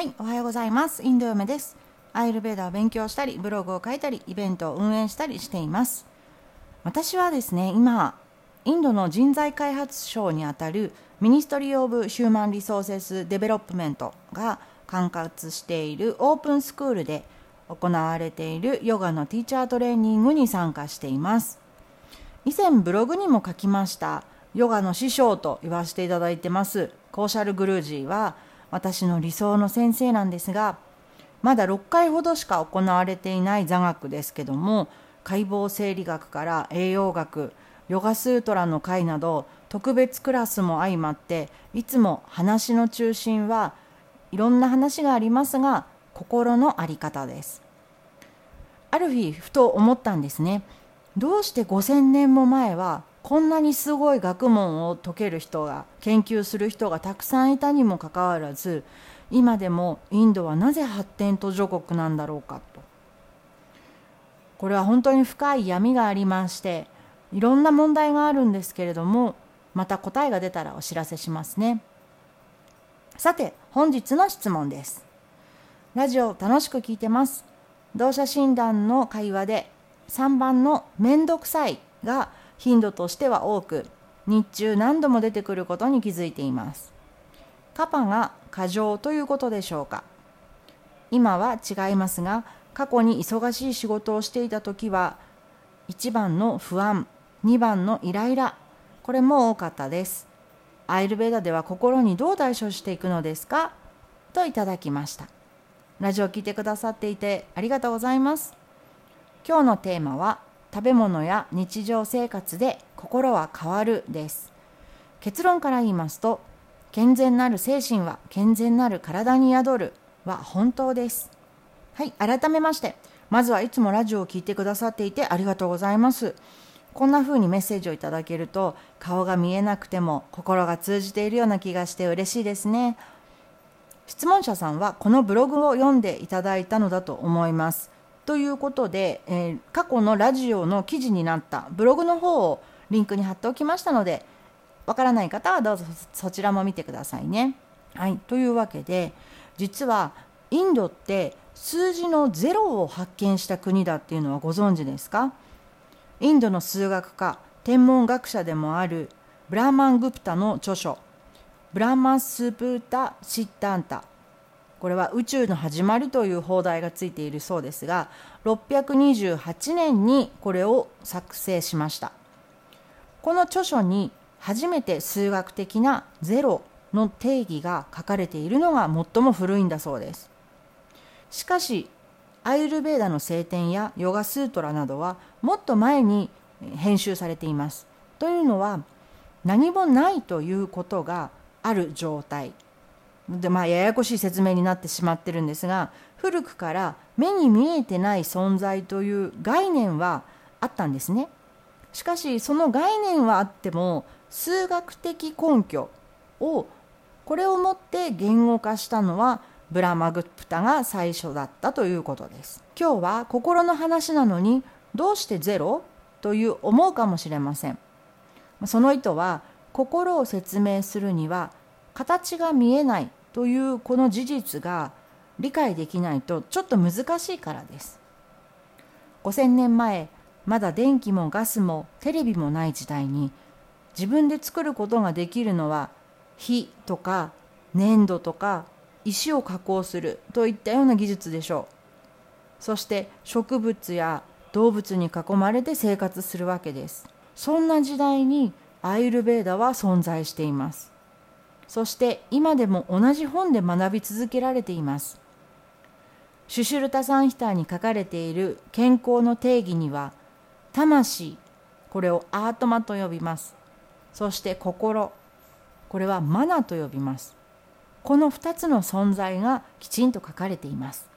はいおはようございます。インド嫁です。アーユルヴェーダを勉強したりブログを書いたりイベントを運営したりしています。私はですね今インドの人材開発省にあたる Ministry of Human Resources Development が管轄しているオープンスクールで行われているヨガのティーチャートレーニングに参加しています。以前ブログにも書きましたヨガの師匠と言わせていただいてますコーシャル・グルージーは私の理想の先生なんですがまだ6回ほどしか行われていない座学ですけども解剖生理学から栄養学ヨガスートラの会など特別クラスも相まっていつも話の中心はいろんな話がありますが心の在り方です。ある日ふと思ったんですね。どうして5000年も前はこんなにすごい学問を解ける人が研究する人がたくさんいたにもかかわらず今でもインドはなぜ発展途上国なんだろうかと。これは本当に深い闇がありましていろんな問題があるんですけれどもまた答えが出たらお知らせしますね。さて本日の質問です。ラジオ楽しく聞いてます。同社診断の会話で3番の「めんどくさい」が頻度としては多く日中何度も出てくることに気づいています。カパが過剰ということでしょうか。今は違いますが過去に忙しい仕事をしていた時は1番の不安2番のイライラこれも多かったです。アイルベーダでは心にどう対処していくのですか？といただきました。ラジオを聞いてくださっていてありがとうございます。今日のテーマは食べ物や日常生活で心は変わるです。結論から言いますと健全なる精神は健全なる体に宿るは本当です。はい改めましてまずはいつもラジオを聴いてくださっていてありがとうございます。こんな風にメッセージをいただけると顔が見えなくても心が通じているような気がして嬉しいですね。質問者さんはこのブログを読んでいただいたのだと思います。ということで、えー、過去のラジオの記事になったブログの方をリンクに貼っておきましたのでわからない方はどうぞそちらも見てくださいね。はい、というわけで実はインドって数字のゼロを発見した国だっていうのはご存知ですか？インドの数学家天文学者でもあるブラーマン・グプタの著書「ブラーマスープータ・シッタンタ」これは宇宙の始まりという放題がついているそうですが628年にこれを作成しました。この著書に初めて数学的なゼロの定義が書かれているのが最も古いんだそうです。しかしアイルベーダの聖典やヨガスートラなどはもっと前に編集されています。というのは何もないということがある状態。でまあややこしい説明になってしまってるんですが古くから目に見えてない存在という概念はあったんですね。しかしその概念はあっても数学的根拠をこれをもって言語化したのはブラマグプタが最初だったということです。今日は心の話なのにどうしてゼロという思うかもしれません。その意図は心を説明するには形が見えないというこの事実が理解できないとちょっと難しいからです。5000年前まだ電気もガスもテレビもない時代に自分で作ることができるのは火とか粘土とか石を加工するといったような技術でしょう。そして植物や動物に囲まれて生活するわけです。そんな時代にアイルベーダは存在しています。そして今でも同じ本で学び続けられています。シュシュルタサンヒターに書かれている健康の定義には魂これをアートマと呼びます。そして心これはマナと呼びます。この2つの存在がきちんと書かれています。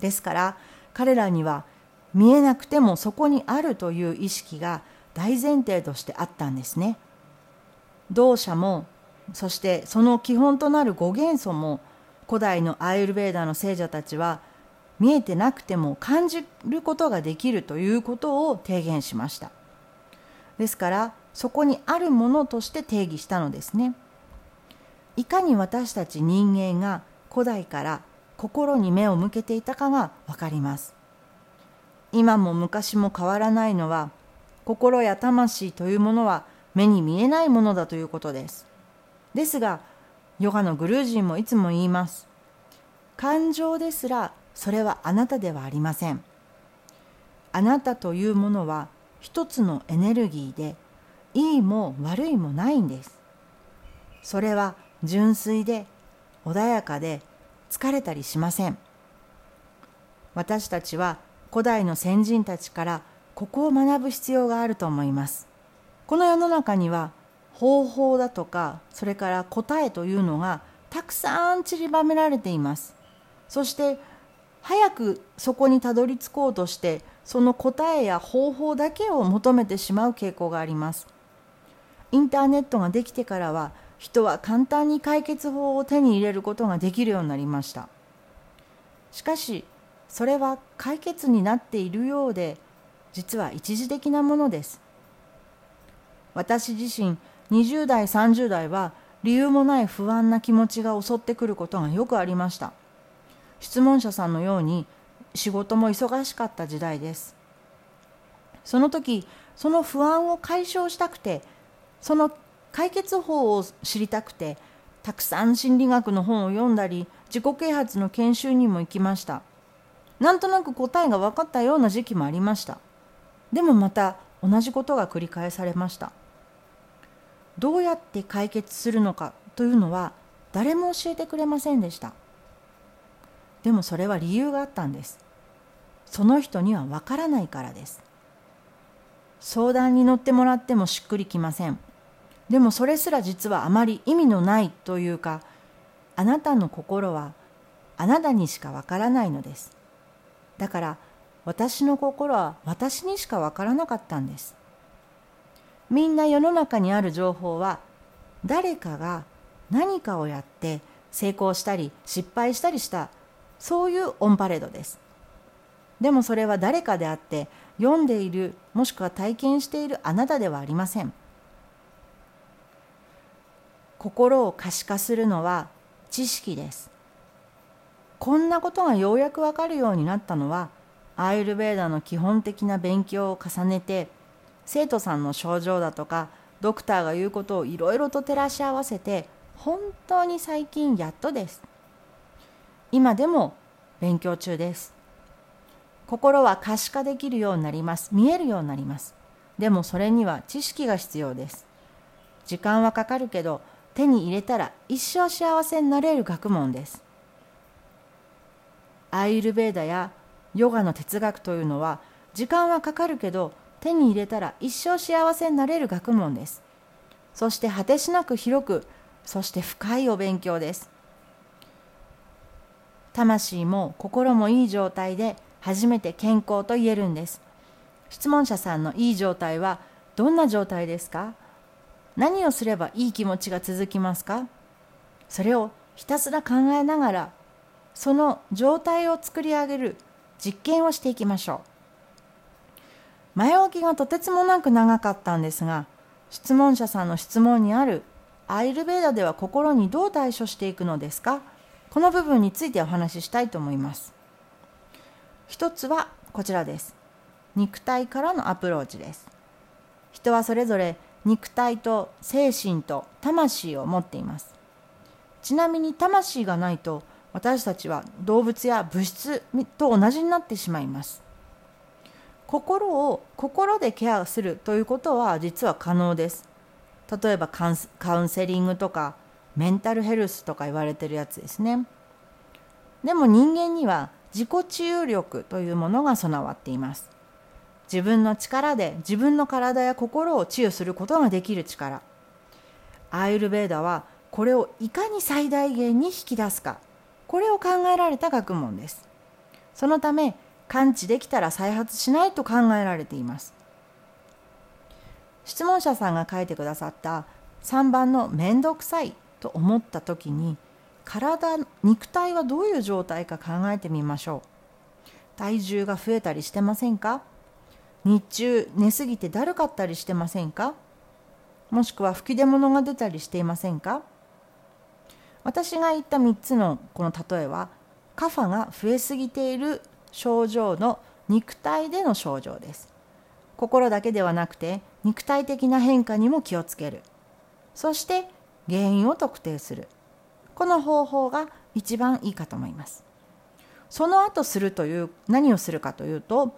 ですから彼らには見えなくてもそこにあるという意識が大前提としてあったんですね。同社もそしてその基本となる5元素も古代のアイルベーダの聖者たちは見えてなくても感じることができるということを提言しました。ですからそこにあるものとして定義したのですね。いかに私たち人間が古代から心に目を向けていたかがわかります。今も昔も変わらないのは心や魂というものは目に見えないものだということです。ですがヨガのグルージンもいつも言います。感情ですらそれはあなたではありません。あなたというものは一つのエネルギーでいいも悪いもないんです。それは純粋で穏やかで疲れたりしません。私たちは古代の先人たちからここを学ぶ必要があると思います。この世の中には方法だとかそれから答えというのがたくさん散りばめられています。そして早くそこにたどり着こうとしてその答えや方法だけを求めてしまう傾向があります。インターネットができてからは人は簡単に解決法を手に入れることができるようになりました。しかしそれは解決になっているようで実は一時的なものです。私自身20代30代は理由もない不安な気持ちが襲ってくることがよくありました。質問者さんのように仕事も忙しかった時代です。その時その不安を解消したくてその解決法を知りたくてたくさん心理学の本を読んだり自己啓発の研修にも行きました。なんとなく答えが分かったような時期もありました。でもまた同じことが繰り返されました。どうやって解決するのかというのは誰も教えてくれませんでした。でもそれは理由があったんです。その人にはわからないからです。相談に乗ってもらってもしっくりきません。でもそれすら実はあまり意味のないというかあなたの心はあなたにしかわからないのです。だから私の心は私にしかわからなかったんです。みんな世の中にある情報は誰かが何かをやって成功したり失敗したりしたそういうオンパレードです。でもそれは誰かであって読んでいるもしくは体験しているあなたではありません。心を可視化するのは知識です。こんなことがようやくわかるようになったのはアイルベーダの基本的な勉強を重ねて生徒さんの症状だとかドクターが言うことをいろいろと照らし合わせて本当に最近やっとです。今でも勉強中です。心は可視化できるようになります。見えるようになります。でもそれには知識が必要です。時間はかかるけど手に入れたら一生幸せになれる学問です。アイルベーダやヨガの哲学というのは時間はかかるけど手に入れたら一生幸せになれる学問です。そして果てしなく広くそして深いお勉強です。魂も心もいい状態で初めて健康と言えるんです。質問者さんのいい状態はどんな状態ですか？何をすればいい気持ちが続きますか？それをひたすら考えながらその状態を作り上げる実験をしていきましょう。前置きがとてつもなく長かったんですが質問者さんの質問にあるアイルベーダでは心にどう対処していくのですか？この部分についてお話ししたいと思います。一つはこちらです。肉体からのアプローチです。人はそれぞれ肉体と精神と魂を持っています。ちなみに魂がないと私たちは動物や物質と同じになってしまいます。心を心でケアするということは実は可能です。例えばカウンセリングとかメンタルヘルスとか言われてるやつですね。でも人間には自己治癒力というものが備わっています。自分の力で自分の体や心を治癒することができる力。アイルベーダはこれをいかに最大限に引き出すか。これを考えられた学問です。そのため完治できたら再発しないと考えられています。質問者さんが書いてくださった3番の面倒くさいと思った時に体肉体はどういう状態か考えてみましょう。体重が増えたりしてませんか？日中寝すぎてだるかったりしてませんか？もしくは吹き出物が出たりしていませんか？私が言った3つのこの例えはカファが増えすぎている症状の肉体での症状です。心だけではなくて肉体的な変化にも気をつける。そして原因を特定する。この方法が一番いいかと思います。その後するという何をするかというと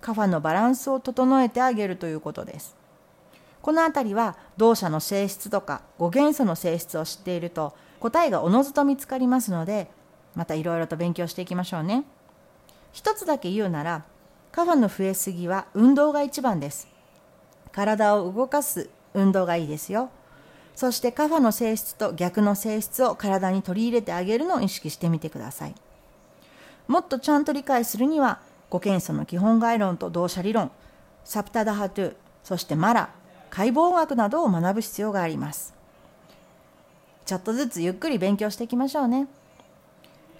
カファのバランスを整えてあげるということです。この辺りは動作の性質とか5元素の性質を知っていると答えがおのずと見つかりますのでまたいろいろと勉強していきましょうね。一つだけ言うならカファの増えすぎは運動が一番です。体を動かす運動がいいですよ。そしてカファの性質と逆の性質を体に取り入れてあげるのを意識してみてください。もっとちゃんと理解するには5元素の基本概論と動作理論サプタダハトゥそしてマラ解剖学などを学ぶ必要があります。ちょっとずつゆっくり勉強していきましょうね。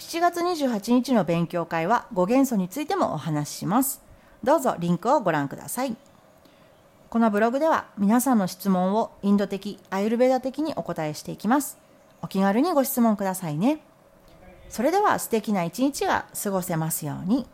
7月28日の勉強会は5元素についてもお話しします。どうぞリンクをご覧ください。このブログでは皆さんの質問をインド的アイルベダ的にお答えしていきます。お気軽にご質問くださいね。それでは素敵な一日が過ごせますように。